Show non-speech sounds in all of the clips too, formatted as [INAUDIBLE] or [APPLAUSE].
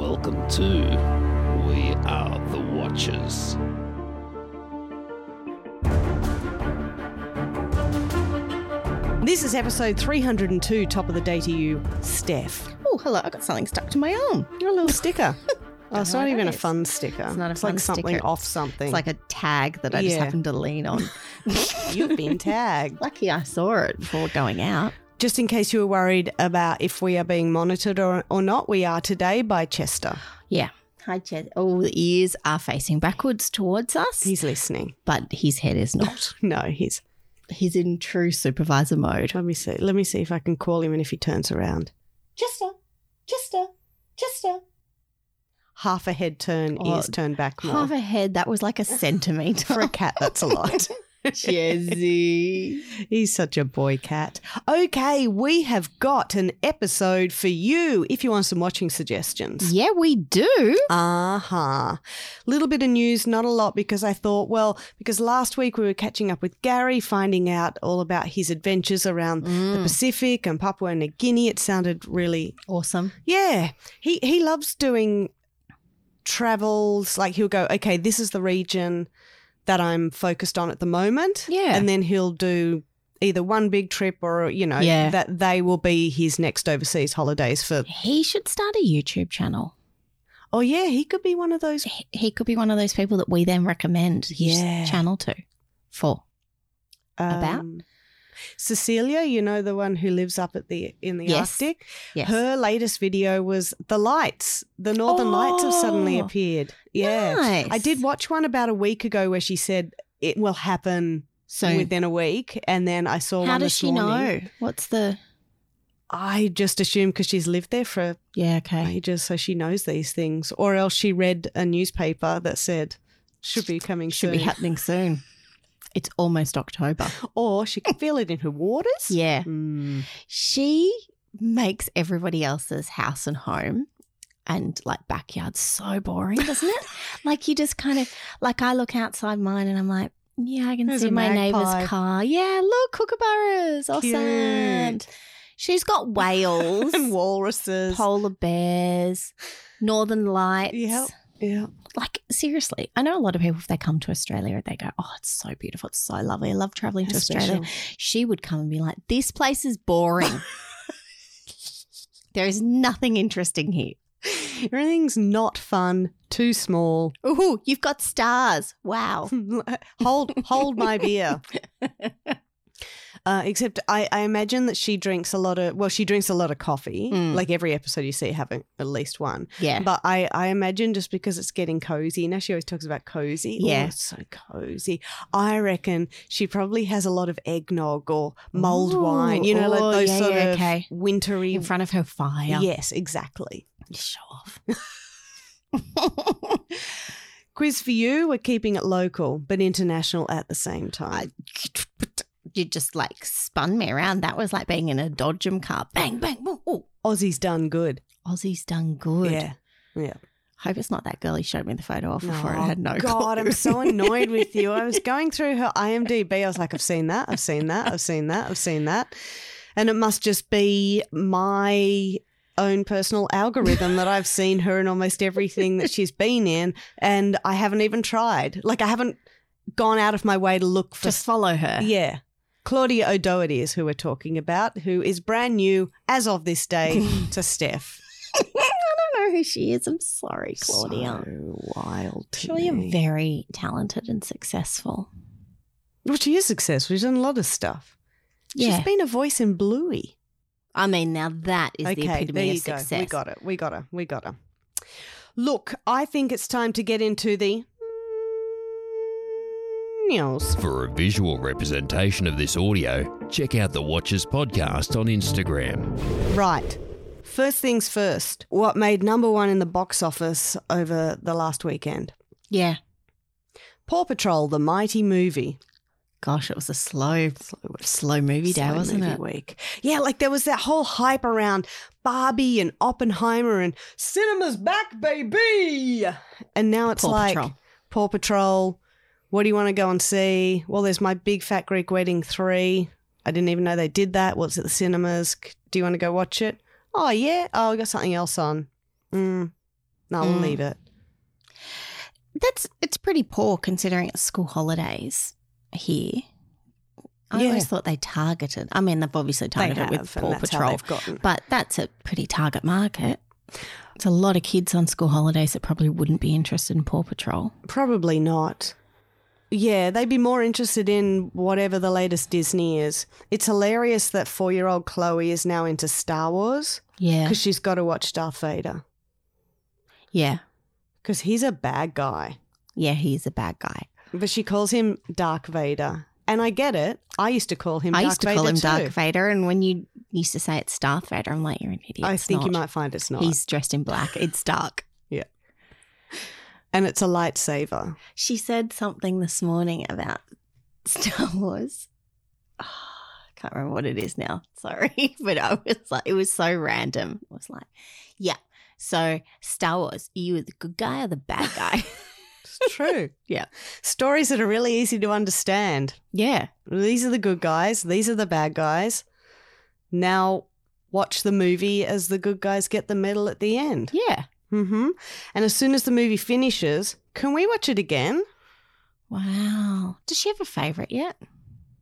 Welcome to We Are the Watchers. This is episode 302, top of the day to you, Steph. Oh, hello. I got something stuck to my arm. Your little sticker. [LAUGHS] Oh, it's not even a fun sticker. It's not a It's fun like something sticker. off something. It's like a tag that I just Yeah. happened to lean on. [LAUGHS] you've been [LAUGHS] tagged. Lucky I saw it before going out. Just in case you were worried about if we are being monitored or, or not, we are today by Chester. Yeah. Hi, Chad. All the ears are facing backwards towards us, He's listening. but his head is not. [LAUGHS] No, he's. He's in true supervisor mode. Let me see. Let me see if I can call him and if he turns around. Chester, Chester, Chester. Half a head turn, Oh, ears turned back more. Half a head. That was like a centimetre. For a cat, that's a lot. [LAUGHS] Jazzy. [LAUGHS] He's such a boy cat. Okay, we have got an episode for you if you want some watching suggestions. Yeah, we do. Uh huh. Little bit of news, not a lot, because I thought, well, because last week we were catching up with Gary, finding out all about his adventures around Mm. the Pacific and Papua New Guinea. It sounded really, Awesome. yeah. He he loves doing travels. Like he'll go, okay, this is the region that I'm focused on at the moment. Yeah. and then he'll do. Either one big trip or, you know, Yeah. that they will be his next overseas holidays for. He should start a YouTube channel. Oh, yeah, he could be one of those he- he could be one of those people that we then recommend his Yeah. channel to. For um, About? Cecilia, you know the one who lives up at the in the Yes. Arctic. yes, Her latest video was the lights. The northern lights have suddenly Oh, appeared. Yeah. nice. I did watch one about a week ago where she said it will happen So within a week and then I saw how one does she morning. know? What's the? I just assumed because she's lived there for Yeah, okay. ages so she knows these things or else she read a newspaper that said should be coming Should soon. be happening soon. [LAUGHS] It's almost October. or she can feel it in her waters. Yeah, Mm. she makes everybody else's house and home and like backyard so boring, doesn't it? [LAUGHS] like you just kind of like I look outside mine and I'm like, yeah, I can There's see my magpie. neighbor's car. Yeah, look, kookaburras, awesome. She's got [LAUGHS] whales, and walruses. polar bears, northern lights. Yep. Yeah. Like seriously, I know a lot of people if they come to Australia, they go, "Oh, it's so beautiful, it's so lovely. I love traveling to How Australia." She would come and be like, "This place is boring. [LAUGHS] there is nothing interesting here." Everything's not fun, too small. Ooh, you've got stars. Wow. [LAUGHS] hold hold my beer. [LAUGHS] Uh, except I, I imagine that she drinks a lot of well, she drinks a lot of coffee. Mm. Like every episode you see having at least one. Yeah. But I, I imagine just because it's getting cozy. Now she always talks about cozy. Yeah. so cozy. I reckon she probably has a lot of eggnog or mulled Ooh, wine. You know, oh, like those yeah, sort yeah, of okay. wintry. In front of her fire. Yes, exactly. Show off. [LAUGHS] [LAUGHS] Quiz for you. We're keeping it local but international at the same time. [LAUGHS] you just like spun me around. That was like being in a Dodgem car. Bang, bang, boom. Oh, Aussie's done good. Aussie's done good. Yeah. Yeah. Hope it's not that girl he showed me the photo of before. I had no oh, God, clue. I'm so annoyed with you. I was [LAUGHS] going through her IMDb. I was like, I've seen that. I've seen that. I've seen that. I've seen that. And it must just be my own personal algorithm that I've seen her in almost everything that she's been in. And I haven't even tried. Like, I haven't gone out of my way to look for. Just follow her. yeah. Claudia O'Doherty is who we're talking about, who is brand new as of this day [LAUGHS] to Steph. I don't know who she is. I'm sorry, Claudia. So wild. to Sure, you're very talented and successful. Well, she is successful. She's done a lot of stuff. Yeah. She's been a voice in Bluey. I mean, now that is the okay, there epitome you of go. success. We got it. We got her. We got her. Look, I think it's time to get into the news. For a visual representation of this audio, check out the Watchers podcast on Instagram. Right. First things first. What made number one in the box office over the last weekend? Yeah. Paw Patrol, the mighty movie. Gosh, it was a slow, slow movie day, Slow wasn't movie it? Week. Yeah, like there was that whole hype around Barbie and Oppenheimer and cinema's back, baby. And now it's Paw like Patrol. Paw Patrol. What do you want to go and see? Well, there's my Big Fat Greek Wedding 3. I didn't even know they did that. What's at the cinemas? Do you want to go watch it? Oh, yeah. Oh, we got something else on. Mm. I'll Mm. leave it. That's it's pretty poor considering it's school holidays here. I Yeah. always thought they targeted. I mean, they've obviously targeted have, with Paw Patrol, but that's a pretty target market. It's a lot of kids on school holidays that probably wouldn't be interested in Paw Patrol. Probably not. Yeah, they'd be more interested in whatever the latest Disney is. It's hilarious that four year old Chloe is now into Star Wars Yeah, because she's got to watch Darth Vader yeah, because he's a bad guy. yeah. He's a bad guy. But she calls him Dark Vader. And I get it. I used to call him I Dark used to Vader call him too. Dark Vader, and when you used to say it's Darth Vader, I'm like, you're an idiot. I It's think you might find it's not. He's dressed in black. It's dark. [LAUGHS] and it's a lightsaber. She said something this morning about Star Wars. Oh, [SIGHS] I can't remember what it is now. [LAUGHS] Sorry. [LAUGHS] But I was like, it was so random. It was like, yeah. So, Star Wars, are you the good guy or the bad [LAUGHS] guy? It's true. Yeah. Stories that are really easy to understand. yeah. These are the good guys, these are the bad guys. Now watch the movie as the good guys get the medal at the end. Yeah. Hmm And as soon as the movie finishes, can we watch it again? Wow. Does she have a favorite yet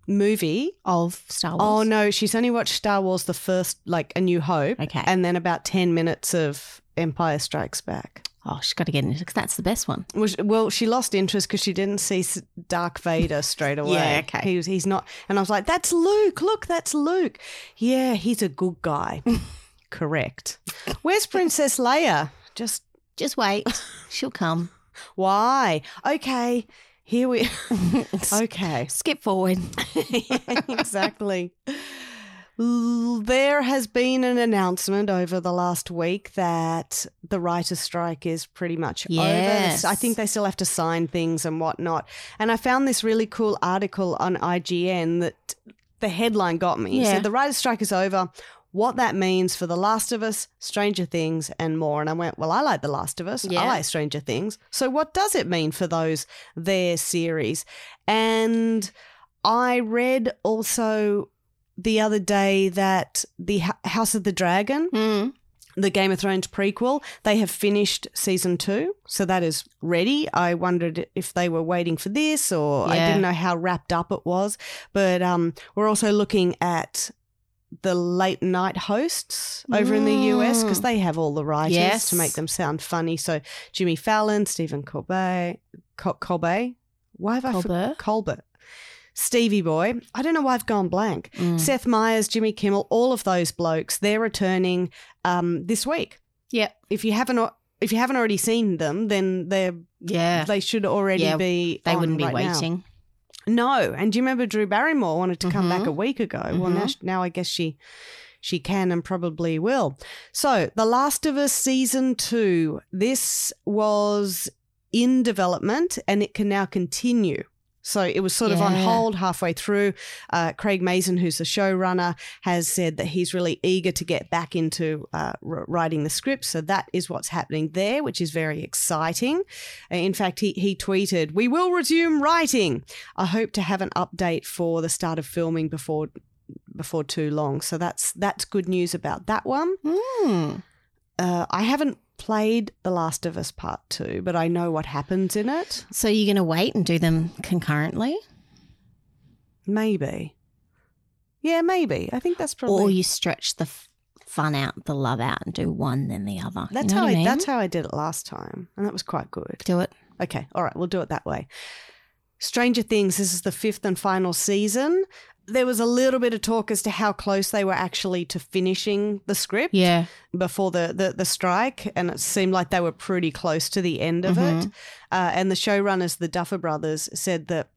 Movie. of Star Wars? Oh no, she's only watched Star Wars the first, like A New Hope, Okay. and then about 10 minutes of Empire Strikes Back. oh, she's got to get into it because that's the best one. Well, she- Well, she lost interest because she didn't see Dark Vader straight [LAUGHS] away. Yeah, okay. He was, he's not. And I was like, that's Luke. Look, that's Luke. Yeah, he's a good guy. [LAUGHS] Correct. Where's Princess Leia? Just Just wait. [LAUGHS] She'll come. why? Okay, here we. [LAUGHS] okay. Skip forward. [LAUGHS] exactly. There has been an announcement over the last week that the writer's strike is pretty much Yes. over. I think they still have to sign things and whatnot. And I found this really cool article on IGN that the headline got me. It Yeah. said the writer's strike is over. What that means for The Last of Us, Stranger Things, and more. And I went, Well, I like The Last of Us. Yeah. I like Stranger Things. So, what does it mean for those, their series? And I read also the other day that the H- House of the Dragon, Mm. the Game of Thrones prequel, they have finished season two. So that is ready. I wondered if they were waiting for this or I didn't know how wrapped up it was. But um, we're also looking at the late night hosts over in the US because Mm. they have all the writers Yes. to make them sound funny. So Jimmy Fallon, Stephen Colbert, Col- Colbert. Why have I for- Colbert? Colbert? Stevie Boy. I don't know why I've gone blank. Mm. Seth Meyers, Jimmy Kimmel, all of those blokes, they're returning um, this week. Yeah. If you haven't, if you haven't already seen them, then they're Yeah. they should already Yeah, be. They wouldn't be right now. No, and do you remember Drew Barrymore wanted to come back Mhm. a week ago? Well, now, now I guess she she can and probably will. So, The Last of Us season two. This was in development and it can now continue. So it was sort of on hold halfway through. Uh, Craig Mazin, who's the showrunner, has said that he's really eager to get back into uh, r- writing the script. So that is what's happening there, which is very exciting. In fact, he, he tweeted, We will resume writing. I hope to have an update for the start of filming before before too long. So that's that's good news about that one. Mm. Uh, I haven't played The Last of Us Part Two, but I know what happens in it. So you're going to wait and do them concurrently, Maybe. Yeah, maybe. I think that's probably. or you stretch the f- fun out, the love out, and do one then the other. that's you know how I, I mean? that's how I did it last time, and that was quite good. do it. Okay, all right, we'll do it that way. Stranger Things, this is the fifth and final season. There was a little bit of talk as to how close they were actually to finishing the script Yeah. before the, the, the strike, and it seemed like they were pretty close to the end of it. Uh, and the showrunners, the Duffer Brothers, said that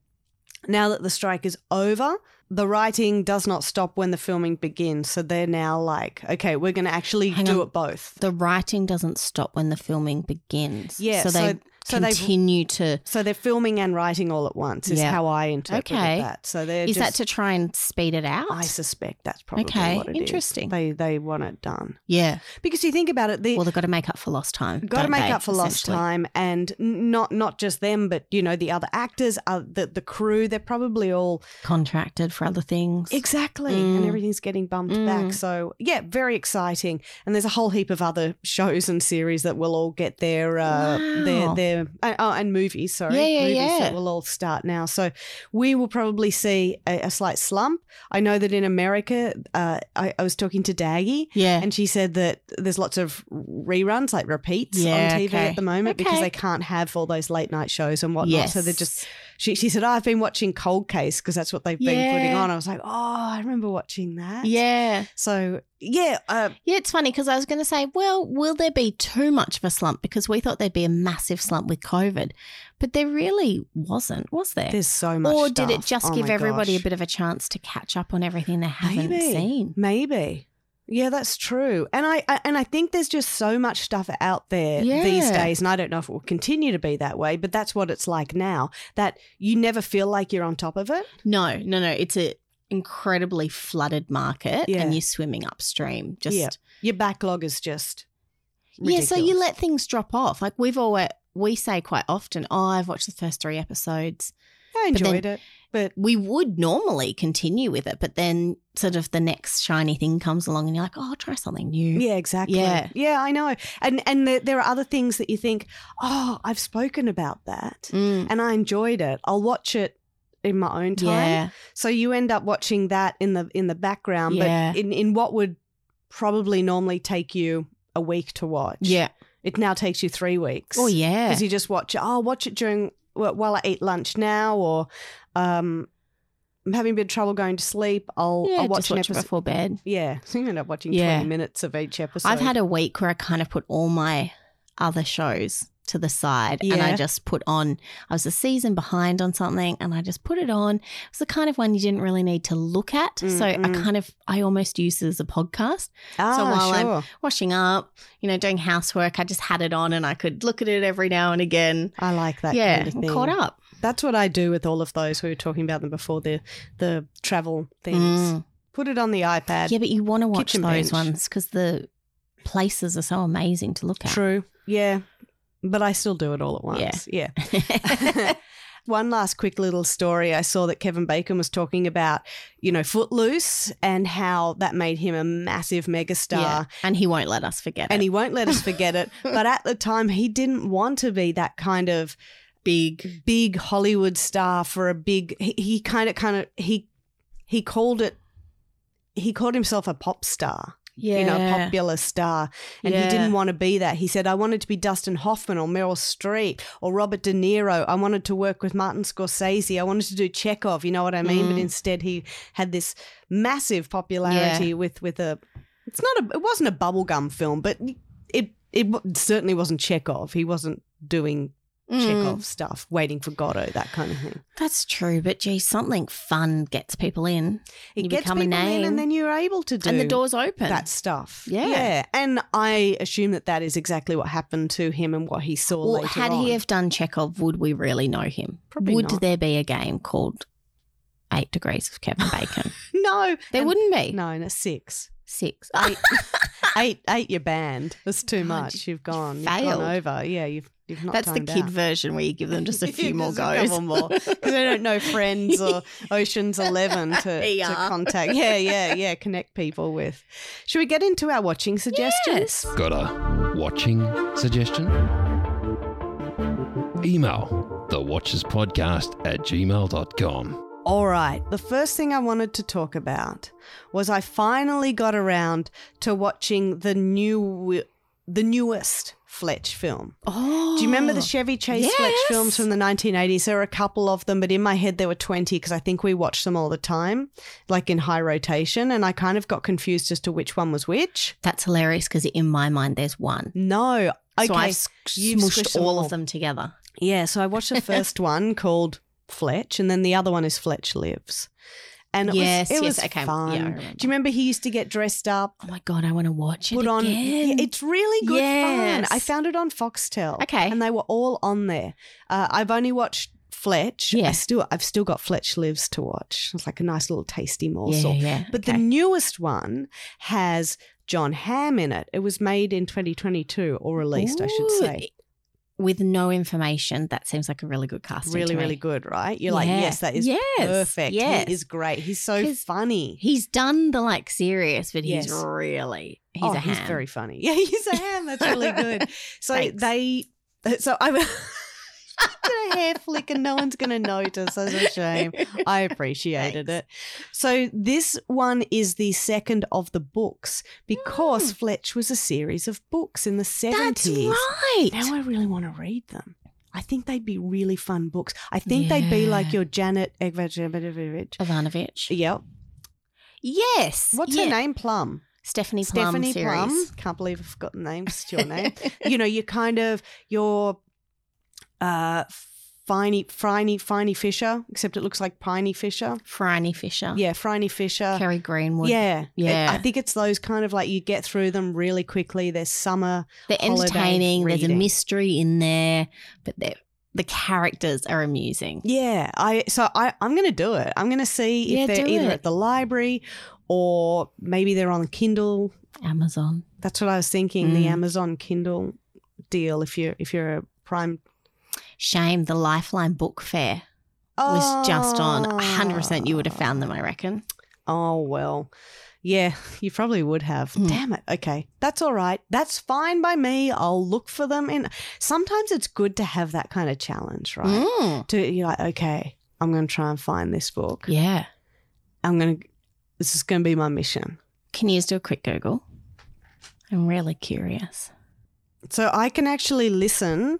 now that the strike is over, the writing does not stop when the filming begins. So they're now like, okay, we're going to actually Hang do on. it both. The writing doesn't stop when the filming begins. Yeah, So they So continue to. So they're filming and writing all at once. Is Yeah. how I interpreted Okay. that. So they're Is that to try and speed it out? I suspect that's probably Okay, what it is. interesting. They they want it done yeah. because you think about it. The, Well, they've got to make up for lost time. got to make they, up for lost time and not not just them but you know the other actors uh, the the crew they're probably all Contracted for other things. exactly and Mm. everything's getting bumped Mm. back so yeah very exciting and there's a whole heap of other [LAUGHS] shows and series that will all get their uh their Wow. Their uh, oh, and movies sorry Yeah, yeah, movies yeah. that will all start now so we will probably see a, a slight slump i know that in america uh I, I was talking to daggy yeah. and she said that there's lots of reruns, like repeats Yeah, on TV okay. at the moment because they can't have all those late night shows and whatnot. yes. So they're just, she, she said, oh, I've been watching Cold Case because that's what they've been putting on. I was like, oh, I remember watching that. Yeah. So, yeah, uh, Yeah, it's funny because I was going to say, well, will there be too much of a slump? Because we thought there'd be a massive slump with COVID, but there really wasn't, was there? there's so much or did it just Oh give everybody gosh. a bit of a chance to catch up on everything they haven't Maybe. seen? Maybe. Yeah, that's true. And I, I and I think there's just so much stuff out there these days and I don't know if it will continue to be that way, but that's what it's like now that you never feel like you're on top of it. No, no, no. It's an incredibly flooded market, Yeah. and you're swimming upstream. Just Yeah. Your backlog is just yeah. So you let things drop off. Like we've always we say quite often, "Oh, I've watched the first three episodes." I but then- enjoyed it. But We would normally continue with it, but then sort of the next shiny thing comes along, and you're like, "Oh, I'll try something new." yeah, exactly. Yeah. yeah, I know. And and there, there are other things that you think, oh, I've spoken about that, Mm. and I enjoyed it. I'll watch it in my own time. Yeah. So you end up watching that in the in the background, Yeah. but in in what would probably normally take you a week to watch. Yeah. it now takes you three weeks. Oh, yeah. because you just watch it. Oh, I'll watch it during wh- while I eat lunch now, or um, I'm having a bit of trouble going to sleep. I'll, yeah, I'll watch an watch it episode. before bed. Yeah, [LAUGHS] so you end up watching Yeah. 20 minutes of each episode. I've had a week where I kind of put all my other shows to the side and I just put on, I was a season behind on something and I just put it on. It was the kind of one you didn't really need to look at. So I kind of, I almost used it as a podcast. ah, so while I'm- Washing up, you know, doing housework, I just had it on and I could look at it every now and again. I like that yeah, kind of thing. caught up. That's what I do with all of those. We were talking about them before the the travel things. Mm. Put it on the iPad. Yeah, but you want to watch those bench. ones because the places are so amazing to look at. True. Yeah. But I still do it all at once. Yeah. [LAUGHS] [LAUGHS] One last quick little story. I saw that Kevin Bacon was talking about, you know, Footloose and how that made him a massive megastar. yeah, and he won't let us forget And it. And he won't let us [LAUGHS] forget it. But at the time, he didn't want to be that kind of Big. big Hollywood star for a big. He, he kind of, kind of, he he called it. He called himself a pop star. Yeah. you know, a popular star. And Yeah. he didn't want to be that. He said, I wanted to be Dustin Hoffman or Meryl Streep or Robert De Niro. I wanted to work with Martin Scorsese. I wanted to do Chekhov, you know what I mean? But Mm. instead he had this massive popularity with with a it's not a it wasn't a bubblegum film, but it it certainly wasn't Chekhov. He wasn't doing Mm. Chekhov stuff, waiting for Godot, that kind of thing. That's true, but gee, something fun gets people in, It You gets become a people in and then you're able to do and the door's open. that stuff. Yeah. Yeah. And I assume that that is exactly what happened to him and what he saw well, later had on. he have done Chekhov, would we really know him? Probably would not. there be a game called Eight Degrees of Kevin [LAUGHS] Bacon? no. there And- wouldn't be. No, no, six. Six. Eight, [LAUGHS] eight, eight. Your band. That's too God, much. You've gone. You've failed. gone over. Yeah, you've you've. That's the kid out. version where you give them just a [LAUGHS] few more Just goes. A couple more because they don't know Friends or [LAUGHS] Ocean's Eleven to, to contact. Yeah, yeah, yeah. Connect people with. Should we get into our watching suggestions? Yes. Got a watching suggestion? Email the Watchers Podcast at gmail.com. All right. The first thing I wanted to talk about was I finally got around to watching the new, the newest Fletch film. Oh, Do you remember the Chevy Chase Fletch films from the 1980s? There were a couple of them, but in my head there were 20 because I think we watched them all the time, like in high rotation, and I kind of got confused as to which one was which. That's hilarious because in my mind there's one. No. Okay. So you've smushed all all. of them together. Yeah, so I watched the [LAUGHS] first one called Fletch, and then the other one is Fletch Lives. And it Yes, was it yes, was okay. Fun. remember. Do you remember he used to get dressed up, Oh my god, I want to watch it put on? again. Yeah, it's really good Yes. fun. I found it on Foxtel. Okay. and they were all on there. Uh, I've only watched Fletch. Yeah. I still I've still got Fletch Lives to watch. It's like a nice little tasty yeah, morsel. yeah. But okay. the newest one has Jon Hamm in it. It was made in 2022 or released, I should say. With no information, that seems like a really good casting. Really, really good, right? You're like, yes, that is Yes, perfect. yes. He is great. He's so funny. He's done the like serious, but he's Yes. really he's oh, a he's ham. very funny. Yeah, [LAUGHS] he's a ham. That's really good. [LAUGHS] So Thanks. they, so [LAUGHS] I hair flick and no one's going to notice. That's a shame. I [LAUGHS] appreciated Thanks. it. So this one is the second of the books because Mm. Fletch was a series of books in the 70s. That's 70s. right. Now I really want to read them. I think they'd be really fun books. I think they'd be like your Janet Egvajevich. Ivanovich. Yep. Yes. What's yeah. her name? Plum. Stephanie Plum Stephanie series. Plum. Can't believe I've forgotten the name. It's your name. you know, you're kind of your uh Finey Finey Finey Fisher, except it looks like Piney Fisher. Franny Fisher. Yeah, Finey Fisher. Kerry Greenwood. yeah. Yeah. I think it's those kind of like you get through them really quickly. There's summer. They're entertaining. There's a mystery in there, but they're, the characters are amusing. Yeah. I so I, I'm gonna do it. I'm gonna see Yeah, if they're either it. at the library or maybe they're on Kindle. Amazon. That's what I was thinking. The Mm. Amazon Kindle deal if you're if you're a prime Shame the Lifeline Book Fair was just on. 100% you would have found them, I reckon. Oh, well. Yeah, you probably would have. Mm. Damn it. Okay. That's all right. That's fine by me. I'll look for them. And sometimes it's good to have that kind of challenge, right? Mm. To you're like, okay, I'm going to try and find this book. Yeah. I'm going to, this is going to be my mission. Can you just do a quick Google? I'm really curious. So I can actually listen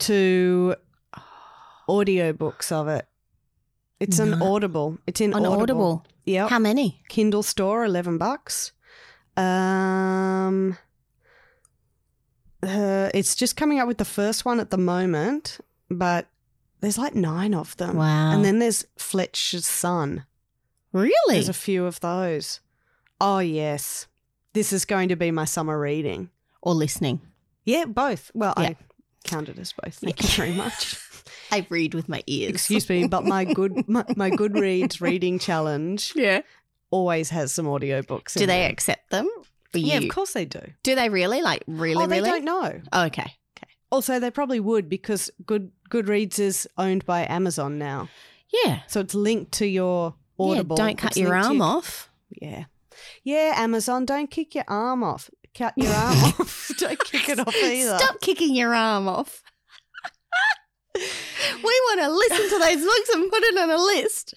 to audiobooks of it. It's an No. Audible. It's in On Audible. Audible. Yep. How many? Kindle store, eleven bucks. Um, uh, it's just coming up with the first one at the moment, but there's like nine of them. Wow. And then there's Fletcher's son. really? There's a few of those. Oh yes, this is going to be my summer reading. or listening? Yeah, both. Well, Yeah. I counted as both. Thank you very much. [LAUGHS] I read with my ears. Excuse me, but my good my, my Goodreads reading challenge Yeah. always has some audiobooks. Do they there. accept them? For Yeah, you? of course they do. Do they really? Like really? oh, they really? don't know. Oh, okay. Okay. Also, they probably would because Good Goodreads is owned by Amazon now, Yeah. so it's linked to your Audible. Yeah, don't cut It's your arm off. Yeah, yeah. Amazon, don't kick your arm off. Cut your arm [LAUGHS] off. [LAUGHS] Don't kick it off either. Stop kicking your arm off. [LAUGHS] we want to listen to those books and put it on a list.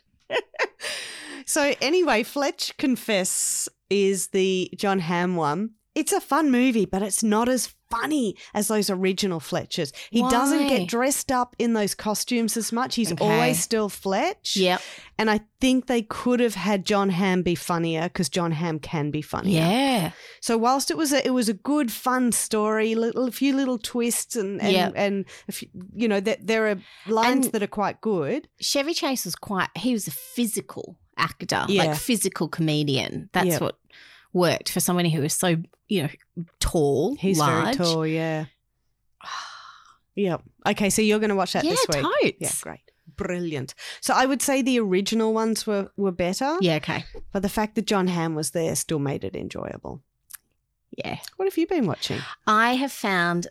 So anyway, Fletch Confess is the Jon Hamm one. It's a fun movie, but it's not as funny as those original Fletchers. He doesn't get dressed up in those costumes as much. He's Okay. always still Fletch. Yep. And I think they could have had Jon Hamm be funnier because Jon Hamm can be funnier. Yeah. So whilst it was a, it was a good fun story, little a few little twists and and, Yep. and a few, you know that there are lines And- that are quite good. Chevy Chase was quite, he was a physical actor, Yeah. like physical comedian. That's Yep. what worked for somebody who is so, you know, tall, He's large. very tall, yeah. [SIGHS] Yep. Okay, so you're going to watch that yeah, this week. totes. Yeah, great. Brilliant. So I would say the original ones were, were better, Yeah, okay. but the fact that Jon Hamm was there still made it enjoyable. Yeah. What have you been watching? I have found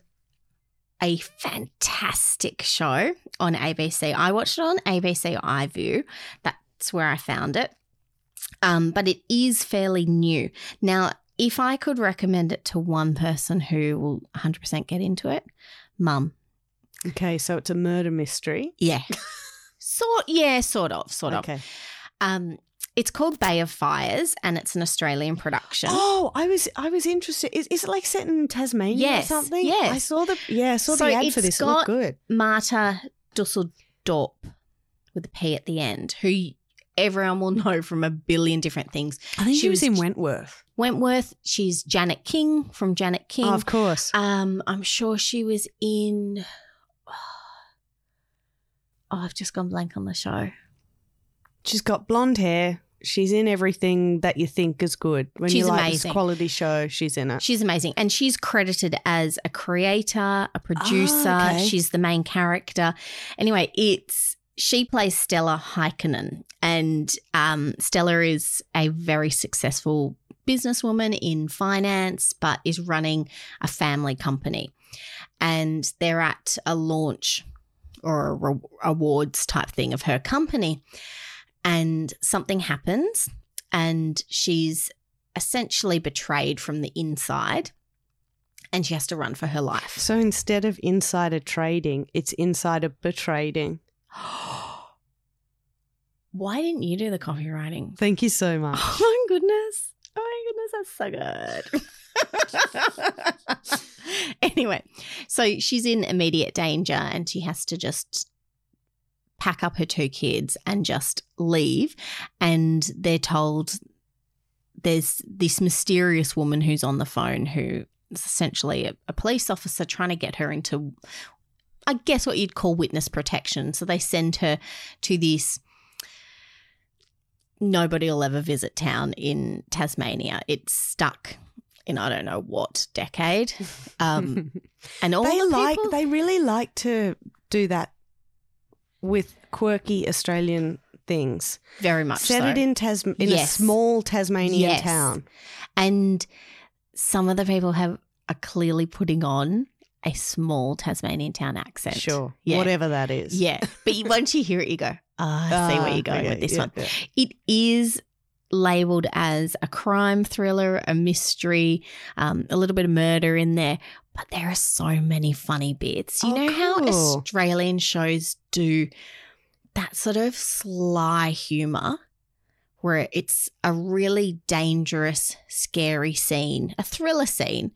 a fantastic show on ABC. I watched it on ABC iView. That's where I found it. Um, but it is fairly new. Now, if I could recommend it to one person who will 100% get into it, mum. Okay, so it's a murder mystery. Yeah. sort yeah, sort of, sort of. Okay. Um it's called Bay of Fires and it's an Australian production. Oh, I was I was interested. Is, is it like set in Tasmania Yes, or something? yes. I saw the yeah, I saw So the ad for this. It looked good. Marta Dusseldorp with a P at the end, who everyone will [LAUGHS] know from a billion different things. I think she she was was- in Wentworth. Wentworth, she's Janet King from Janet King. Oh, of course. Um, I'm sure she was in. [SIGHS] Oh, I've just gone blank on the show. She's got blonde hair, she's in everything that you think is good. When She's you like amazing. this quality show, she's in it. She's amazing. And she's credited as a creator, a producer. Ah, okay. She's the main character. Anyway, it's she plays Stella Heikkinen. And um, Stella is a very successful businesswoman in finance, but is running a family company. And they're at a launch or a re- awards type thing of her company. And something happens, and she's essentially betrayed from the inside and she has to run for her life. So instead of insider trading, it's insider betrading. [GASPS] Why didn't you do the copywriting? Thank you so much. [LAUGHS] Oh my goodness. Oh my goodness, that's so good. [LAUGHS] [LAUGHS] anyway, so she's in immediate danger and she has to just pack up her two kids and just leave. And they're told there's this mysterious woman who's on the phone who is essentially a, a police officer trying to get her into, I guess, what you'd call witness protection. So they send her to this nobody will ever visit town in Tasmania. It's stuck in I don't know what decade. Um, [LAUGHS] and all they the like people- they really like to do that with quirky Australian things. very much Set so. it in Tas in a small Tasmanian Yes. town. and some of the people have are clearly putting on a small Tasmanian town accent. Sure. Yeah. Whatever that is. Yeah, but once you hear it, you go, [LAUGHS] "Ah, I see where you're going okay, with this yeah, one." yeah. It is labeled as a crime thriller, a mystery, um, a little bit of murder in there, but there are so many funny bits. You Oh, know how. Australian shows do that sort of sly humor where it's a really dangerous, scary scene, a thriller scene,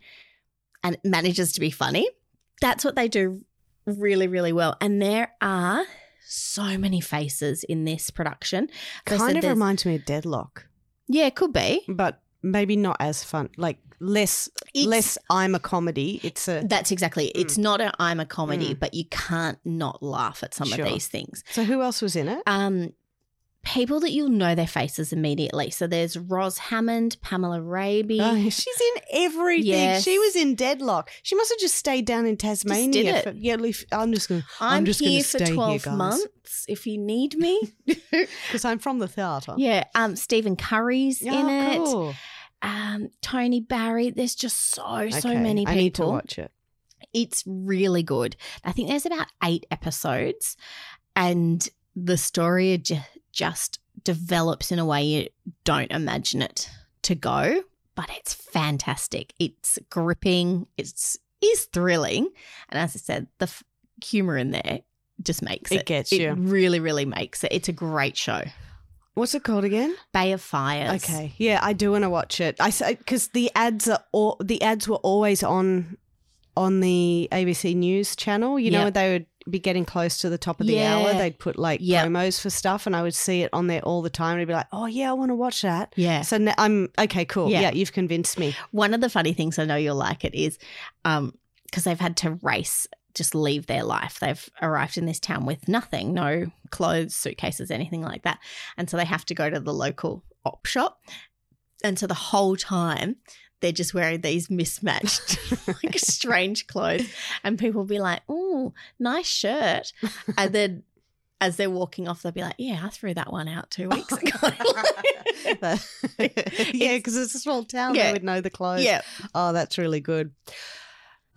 and it manages to be funny. That's what they do really, really well. And there are so many faces in this production. They Kind of reminds me of Deadloch, Yeah, it could be. but maybe not as fun. Like less It's- less I'm a comedy. It's a That's exactly. it. It's not a I'm a comedy, Mm. but you can't not laugh at some Sure. of these things. So who else was in it? Um, people that you'll know their faces immediately. So there's Roz Hammond, Pamela Rabe. Oh, she's in everything. Yes. She was in Deadloch. She must have just stayed down in Tasmania. it. For, yeah, I'm just going I'm, I'm just here gonna for stay here, 12 guys. months if you need me. [LAUGHS] [LAUGHS] because I'm from the theatre. yeah, um, Stephen Curry's in Oh, it. cool. Um, Tony Barry. There's just so so Okay, many people. I need to watch it. It's really good. I think there's about eight episodes, and the story ju- just develops in a way you don't imagine it to go. But it's fantastic. It's gripping. It's is thrilling, and as I said, the f- humor in there just makes it. It gets It you. really, really makes it. It's a great show. What's it called again? Bay of Fires. Okay, yeah, I do want to watch it. I say because the ads are all, the ads were always on on the ABC News channel. You know, Yep. they would be getting close to the top of the hour. They'd put like Yep. promos for stuff, and I would see it on there all the time. And I'd be like, "Oh yeah, I want to watch that." Yeah. So now I'm okay. Cool. Yeah. Yeah. you've convinced me. One of the funny things I know you'll like it is um because they've had to race just leave their life. They've arrived in this town with nothing, no clothes, suitcases, anything like that. And so they have to go to the local op shop. And so the whole time they're just wearing these mismatched, [LAUGHS] like strange clothes. And people will be like, oh, nice shirt. And then as they're walking off, they'll be like, yeah, I threw that one out two weeks ago. [LAUGHS] yeah, because it's a small town. Yeah. They would know the clothes. yeah. Oh, that's really good.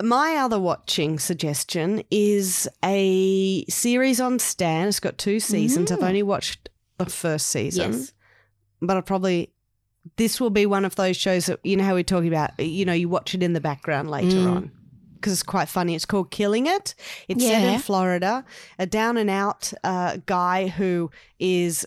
My other watching suggestion is a series on Stan. It's got two seasons. I've Mm. only watched the first season, Yes. but I probably this will be one of those shows that you know how we're talking about. You know, you watch it in the background later Mm. on because it's quite funny. It's called Killing It. It's set in Florida. A down and out uh, guy who is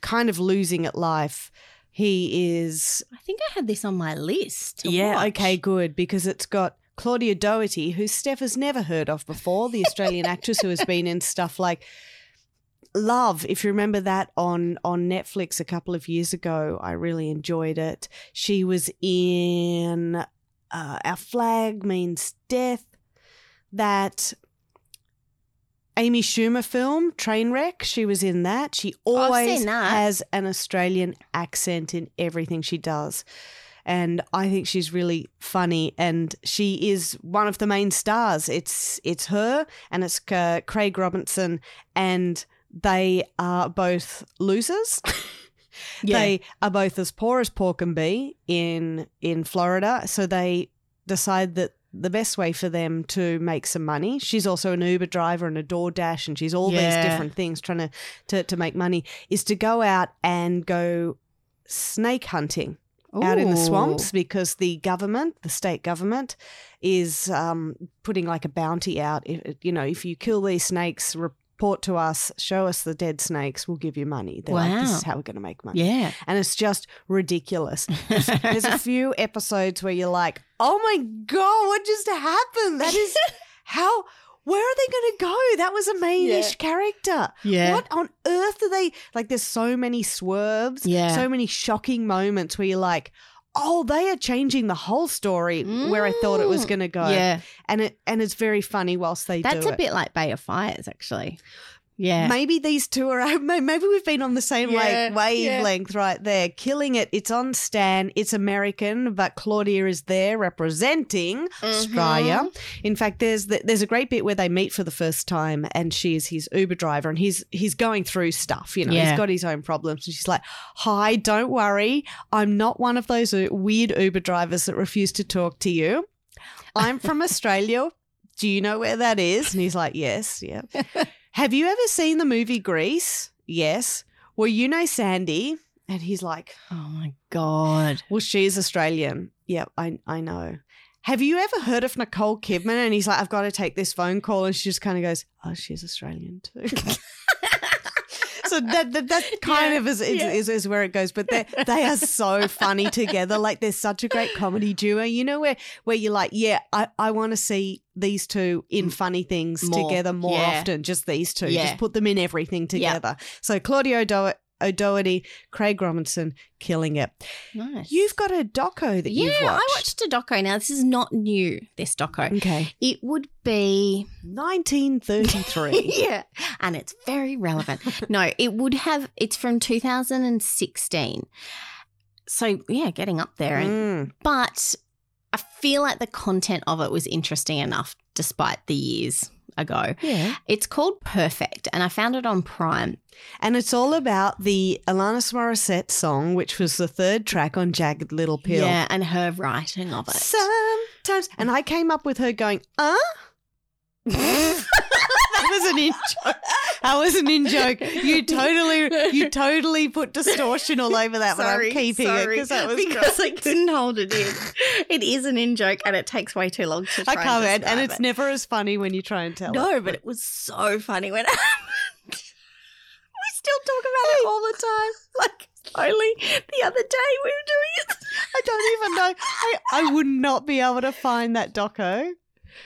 kind of losing at life. He is I think I had this on my list. yeah, watch. okay, good. Because it's got Claudia Doherty, who Steph has never heard of before, the Australian actress who has been in stuff like Love, if you remember that on on Netflix a couple of years ago, I really enjoyed it. She was in uh, Our Flag Means Death. That Amy Schumer film Trainwreck. She was in that. She always that. has an Australian accent in everything she does. And I think she's really funny, and she is one of the main stars. It's it's her and it's uh, Craig Robinson, and they are both losers. [LAUGHS] They are both as poor as poor can be in in Florida, so they decide that the best way for them to make some money. She's also an Uber driver and a DoorDash, and she's all Yeah. these different things trying to, to to make money. Is to go out and go snake hunting out in the swamps because the government, the state government, is um, putting like a bounty out. If, you know, if you kill these snakes, report to us, show us the dead snakes, we'll give you money. They're like, this is how we're going to make money. Yeah. And it's just ridiculous. [LAUGHS] There's, there's a few episodes where you're like, oh my God, what just happened? That is [LAUGHS] how. Where are they going to go? That was a mainish Yeah. character. Yeah. What on earth are they like? There's so many swerves, Yeah. so many shocking moments where you're like, oh, they are changing the whole story where I thought it was Mm. going to go. Yeah. and it and it's very funny whilst they That's a it. bit like Bay of Fires, actually. Yeah. Maybe these two are. [LAUGHS] Maybe we've been on the same Yeah, like wavelength right there, killing it. It's on Stan. It's American, but Claudia is there representing Australia. Mm-hmm. In fact, there's the, there's a great bit where they meet for the first time, and she is his Uber driver, and he's he's going through stuff. You know, Yeah. he's got his own problems, and she's like, "Hi, don't worry, I'm not one of those weird Uber drivers that refuse to talk to you. I'm from [LAUGHS] Australia. Do you know where that is?" And he's like, "Yes, yeah." [LAUGHS] Have you ever seen the movie Grease? Yes. Well, you know Sandy. And he's like, Oh my God. well, she's Australian. Yeah, I, I know. Have you ever heard of Nicole Kidman? And he's like, I've got to take this phone call. And she just kind of goes, oh, she's Australian too. [LAUGHS] so that, that, that [LAUGHS] kind Yeah, of is, is, yeah. is, is where it goes. But they they are so funny together. Like they're such a great comedy duo. You know where where you're like, yeah, I, I want to see these two in funny things More. together more Yeah. often. Just these two. Just put them in everything together. So Claudia O'Do- O'Doherty, Craig Robinson, killing it. Nice. You've got a doco that yeah, you've watched. Yeah, I watched a doco. Now, this is not new, this doco. Okay. It would be 1933. [LAUGHS] yeah, and it's very relevant. no, it would have. It's from 2016. So yeah, getting up there, and, Mm. but I feel like the content of it was interesting enough, despite the years ago. Yeah. It's called Perfect, and I found it on Prime. And it's all about the Alanis Morissette song, which was the third track on Jagged Little Pill. Yeah, and her writing of it. Sometimes. And I came up with her going, uh? [LAUGHS] that was an in joke. That was an in joke. You totally, you totally put distortion all over that, but I'm keeping it because that was because I couldn't hold it in. It is an in joke, and it takes way too long to. Try I can't, and, and it's it. never as funny when you try and tell it. No, but it was so funny when [LAUGHS] we still talk about it all the time. Like only the other day we were doing it. I don't even know. I, I would not be able to find that doco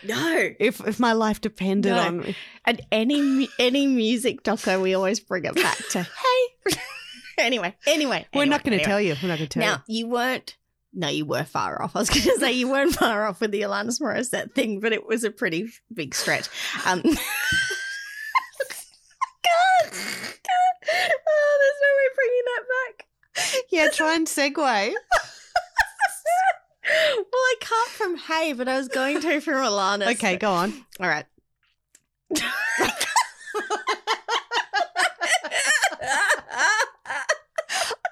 No. if if my life depended No. on. And any any music doco, we always bring it back to hey. [LAUGHS] anyway, anyway, We're not going anyway. to tell you. We're not going to tell you. Now you weren't. No, you were far off. I was going to say you weren't far off with the Alanis Morissette thing, but it was a pretty big stretch. Um, [LAUGHS] God, God. Oh, there's no way bringing that back. Yeah, try and segue. [LAUGHS] well, I can't from Hey, but I was going to from Alana. Okay, go on. All right.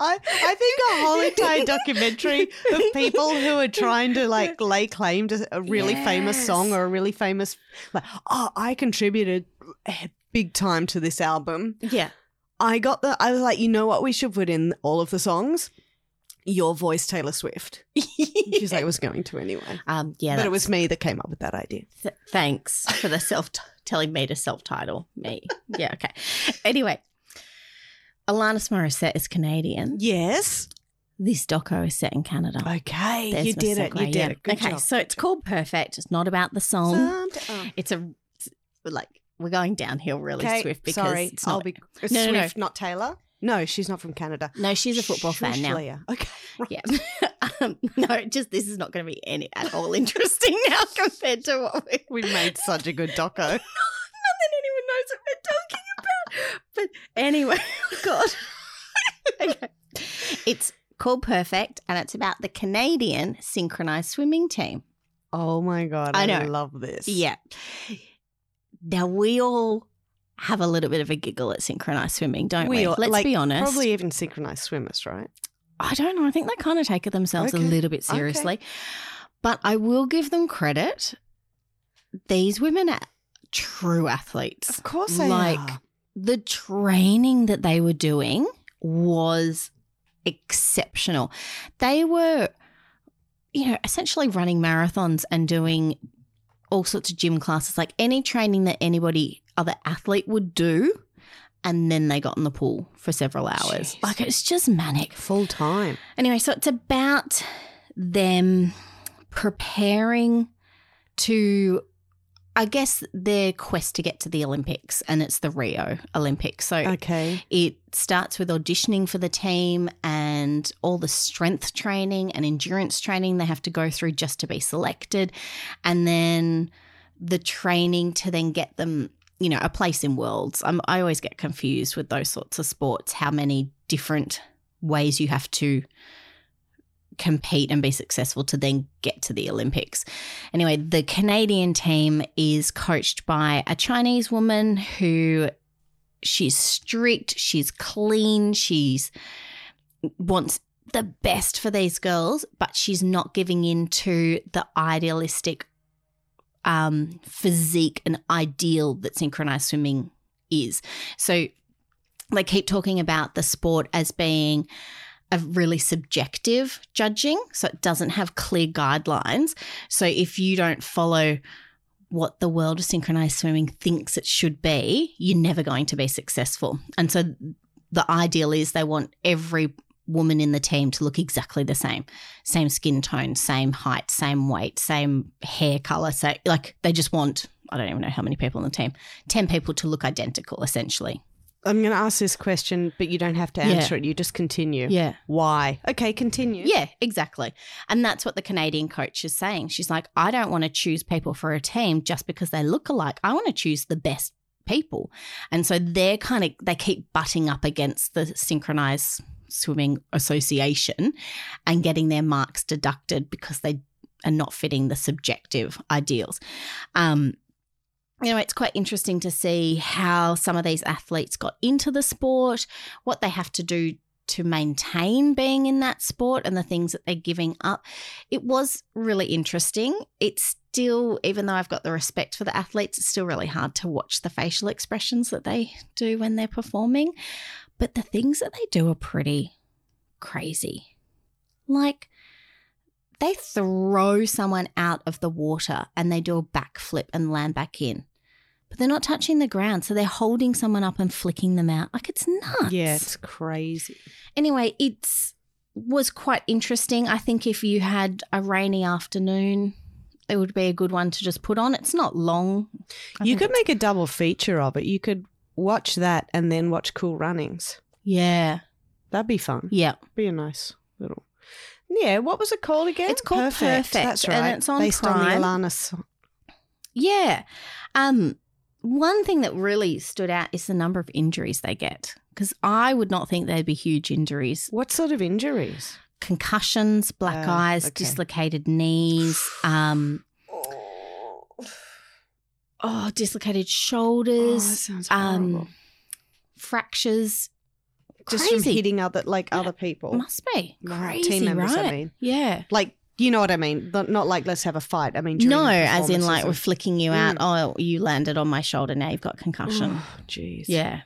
I, I think a whole entire documentary of people who are trying to like lay claim to a really famous song or a really famous like oh I contributed big time to this album. yeah. I got the I was like, you know what we should put in all of the songs? Your voice, Taylor Swift. She's like, I was going to anyway. um, yeah. but it was me that came up with that idea. Th- thanks for the self telling me to self title me. Yeah, okay. Anyway, Alanis Morissette is Canadian. Yes. This doco is set in Canada. Okay. There's you did it. You did yeah. it. Good okay, job. so it's called Perfect. It's not about the song. It's a like we're going downhill really Okay, swift because sorry, it's I'll be No, no, no. Swift, not Taylor. No, she's not from Canada. no, she's a football fan now. [LAUGHS] Okay, right. Yeah. [LAUGHS] um, no, just this is not going to be any at all interesting [LAUGHS] now compared to what we We made such a good doco. Not that anyone knows it But anyway, oh God. okay. It's called Perfect and it's about the Canadian synchronized swimming team. Oh my god, I I, know. love this. Yeah. Now we all have a little bit of a giggle at synchronized swimming, don't we? all- Let's like, be honest. Probably even synchronized swimmers, right? I don't know. I think they kind of take it themselves Okay. a little bit Okay. seriously. But I will give them credit. These women are true athletes. Of course they like are. the training that they were doing was exceptional. They were, you know, essentially running marathons and doing all sorts of gym classes, like any training that anybody, other athlete would do. And then they got in the pool for several hours. Jeez. Like it's just manic. Full time. Anyway, so it's about them preparing to, I guess, their quest to get to the Olympics, and it's the Rio Olympics. So Okay. it starts with auditioning for the team and all the strength training and endurance training they have to go through just to be selected. And then the training to then get them, you know, a place in worlds. I'm, I always get confused with those sorts of sports, how many different ways you have to compete and be successful to then get to the Olympics. Anyway, the Canadian team is coached by a Chinese woman who she's strict, she's clean, she's wants the best for these girls, but she's not giving in to the idealistic um, physique and ideal that synchronized swimming is. So they keep talking about the sport as being a really subjective judging. So it doesn't have clear guidelines. So if you don't follow what the world of synchronized swimming thinks it should be, you're never going to be successful. And so the ideal is they want every woman in the team to look exactly the same same skin tone, same height, same weight, same hair color. So, like, they just want, I don't even know how many people on the team, 10 people to look identical, essentially. I'm going to ask this question, but you don't have to Yeah. answer it. You just continue. Yeah. Why? Okay, continue. Yeah, exactly. And that's what the Canadian coach is saying. She's like, I don't want to choose people for a team just because they look alike. I want to choose the best people. And so they're kind of, they keep butting up against the synchronized swimming association and getting their marks deducted because they are not fitting the subjective ideals. Um, you know, it's quite interesting to see how some of these athletes got into the sport, what they have to do to maintain being in that sport and the things that they're giving up. It was really interesting. It's still, even though I've got the respect for the athletes, it's still really hard to watch the facial expressions that they do when they're performing. But the things that they do are pretty crazy. Like, they throw someone out of the water and they do a backflip and land back in. But they're not touching the ground, so they're holding someone up and flicking them out. Like it's nuts. Yeah, it's crazy. Anyway, it's was quite interesting. I think if you had a rainy afternoon, it would be a good one to just put on. It's not long. I you could make a double feature of it. You could watch that and then watch Cool Runnings. Yeah. That'd be fun. Yeah. Be a nice little. Yeah, what was it called again? It's called Perfect, That's and right. it's on Based on the Alanis song. Yeah. Um, one thing that really stood out is the number of injuries they get. Because I would not think they'd be huge injuries. What sort of injuries? Concussions, black Oh, eyes, okay. dislocated knees, um, oh, dislocated Oh, that shoulders, sounds um, fractures. Just Crazy. from hitting other like Yeah. other people, Must be Right, crazy, team members. right? I mean, Yeah. like you know what I mean. Not, like let's have a fight. I mean, No, as in like we're flicking you out. Mm. Oh, you landed on my shoulder. Now you've got concussion. Oh, Jeez. yeah.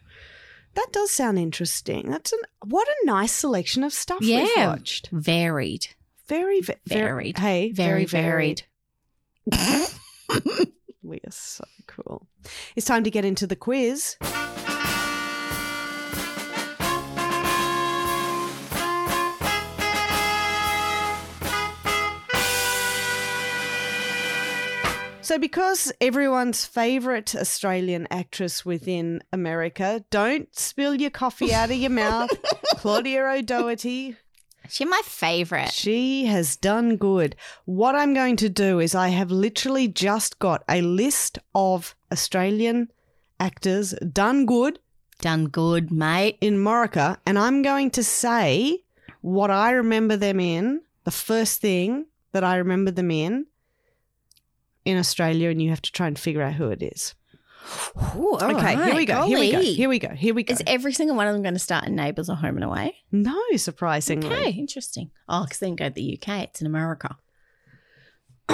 that does sound interesting. That's an what a nice selection of stuff we've Yeah. watched. Varied. Very, ve- very Varied. Hey, Very very varied. [LAUGHS] We are so cool. It's time to get into the quiz. So, because everyone's favourite Australian actress within America, don't spill your coffee out of your mouth, [LAUGHS] Claudia O'Doherty, She's my favorite. she has done good. What I'm going to do is I have literally just got a list of Australian actors done good Done good, mate. in Morica, and I'm going to say what I remember them in. The first thing that I remember them in in Australia, and you have to try and figure out who it is. Ooh, okay, here we go. Here we go. Here we go. Here we go. Is every single one of them going to start in Neighbours or Home and Away? no, surprisingly. Okay, interesting. Oh, because then go to the UK. It's in America. [COUGHS]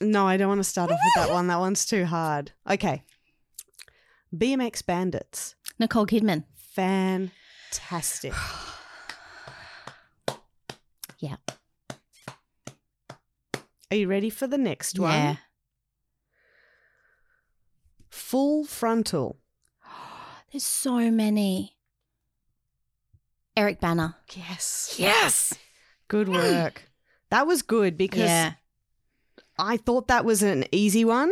no, I don't want to start off with that one. That one's too hard. Okay. BMX Bandits. Nicole Kidman. Fantastic. [SIGHS] Yeah. Are you ready for the next one? Yeah. Full Frontal. [GASPS] There's so many. Eric Bana. Yes. Yes. Good work. That was good because Yeah. I thought that was an easy one.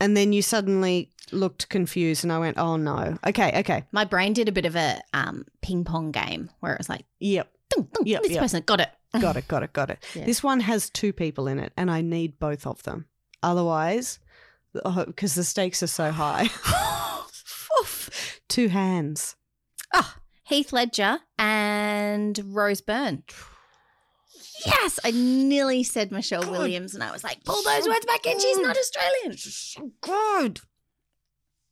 And then you suddenly looked confused and I went, oh no. Okay, okay. My brain did a bit of a um, ping pong game where it was like, Yep. Yep, this yep. person got it. Got it, got it, got it. [LAUGHS] Yeah. This one has two people in it and I need both of them. Otherwise, because oh, the stakes are so high. [LAUGHS] Two hands. Oh, Heath Ledger and Rose Byrne. Yes, I nearly said Michelle God. Williams, and I was like, pull those words back in. She's not Australian. So good.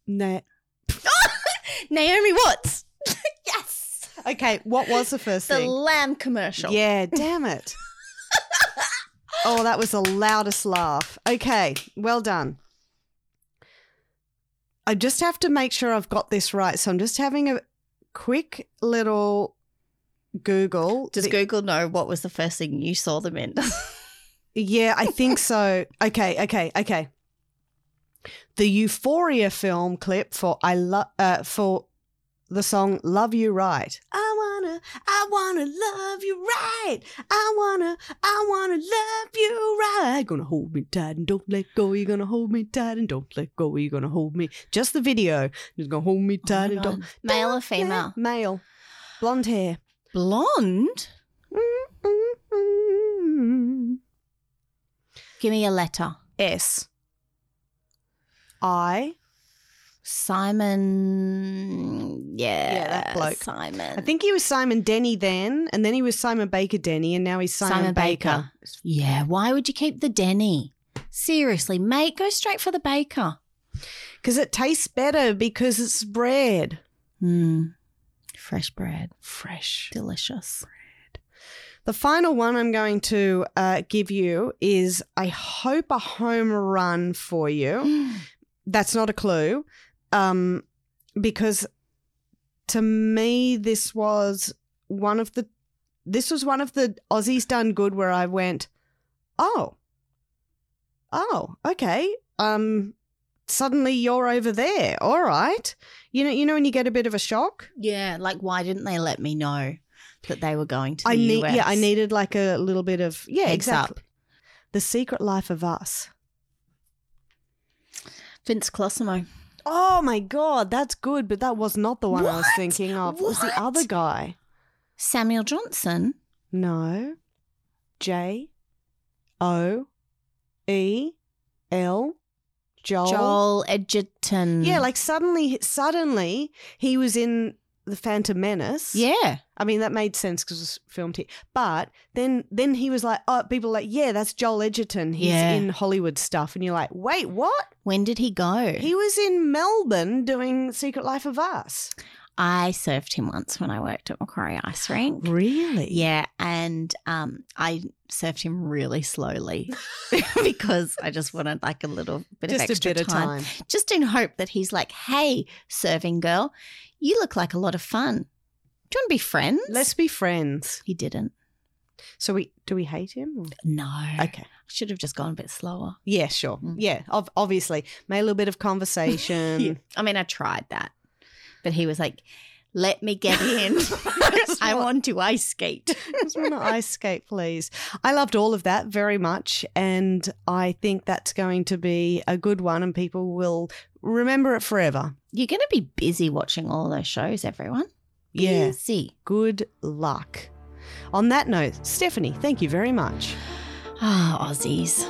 Nah. [LAUGHS] Naomi Watts. Okay, what was the first The thing? The lamb commercial. Yeah, damn it. [LAUGHS] oh, that was the loudest laugh. Okay, well done. I just have to make sure I've got this right. So I'm just having a quick little Google. Does The- Google know what was the first thing you saw them in? [LAUGHS] Yeah, I think so. Okay, okay, okay. The Euphoria film clip for I love uh, for the song "Love You Right." I wanna, I wanna love you right. I wanna, I wanna love you right. Gonna hold me tight and don't let go. You're gonna hold me tight and don't let go. You're gonna hold me. Just the video. You're gonna hold me oh tight and don't. Male or don't female? let- Male. Blonde hair. Blonde. Mm-mm-mm. Give me a letter. S. I. Simon. Yeah. Yeah, that bloke. Simon. I think he was Simon Denny then, and then he was Simon Baker Denny, and now he's Simon, Simon Baker. Yeah. Why would you keep the Denny? Seriously, mate, go straight for the baker. Because it tastes better because it's bread. Mm. Fresh bread. Fresh. Delicious. Bread. The final one I'm going to uh, give you is I hope a home run for you. [GASPS] That's not a clue. Um, because to me, this was one of the this was one of the Aussies done good where I went, oh, oh, okay. Um, suddenly you're over there. All right. You know, you know when you get a bit of a shock. yeah. Like, why didn't they let me know that they were going to I need, US? yeah, I needed like a little bit of yeah, Heads exactly. up. The Secret Life of Us. Vince Colosimo. Oh my god, that's good, but that was not the one I was What? thinking of. It was the What? other guy. Samuel Johnson. No. J O E L Joel. Joel Edgerton. Yeah, like suddenly suddenly he was in the Phantom Menace. Yeah. I mean that made sense because it was filmed here. But then then he was like, oh, people were like, yeah, that's Joel Edgerton. He's Yeah. in Hollywood stuff, and you're like, wait, what? When did he go? He was in Melbourne doing Secret Life of Us. I surfed him once when I worked at Macquarie Ice Rink. Really? Yeah, and um, I surfed him really slowly [LAUGHS] because I just wanted like a little bit Just of a extra bit of time. just in hope that he's like, "Hey, serving girl, you look like a lot of fun. Do you want to be friends?" Let's be friends. He didn't. So we do we hate him? or- No. Okay. Should have just gone a bit slower. Yeah, sure. Mm. Yeah, ov- obviously made a little bit of conversation. [LAUGHS] Yeah. I mean, I tried that, but he was like, "Let me get in. [LAUGHS] [LAUGHS] I what- want to ice skate." Just want to ice skate, please. I loved all of that very much, and I think that's going to be a good one, and people will remember it forever. You're going to be busy watching all those shows, everyone. Yeah. Busy. Good luck. On that note, Stephanie, thank you very much. Ah, Aussies.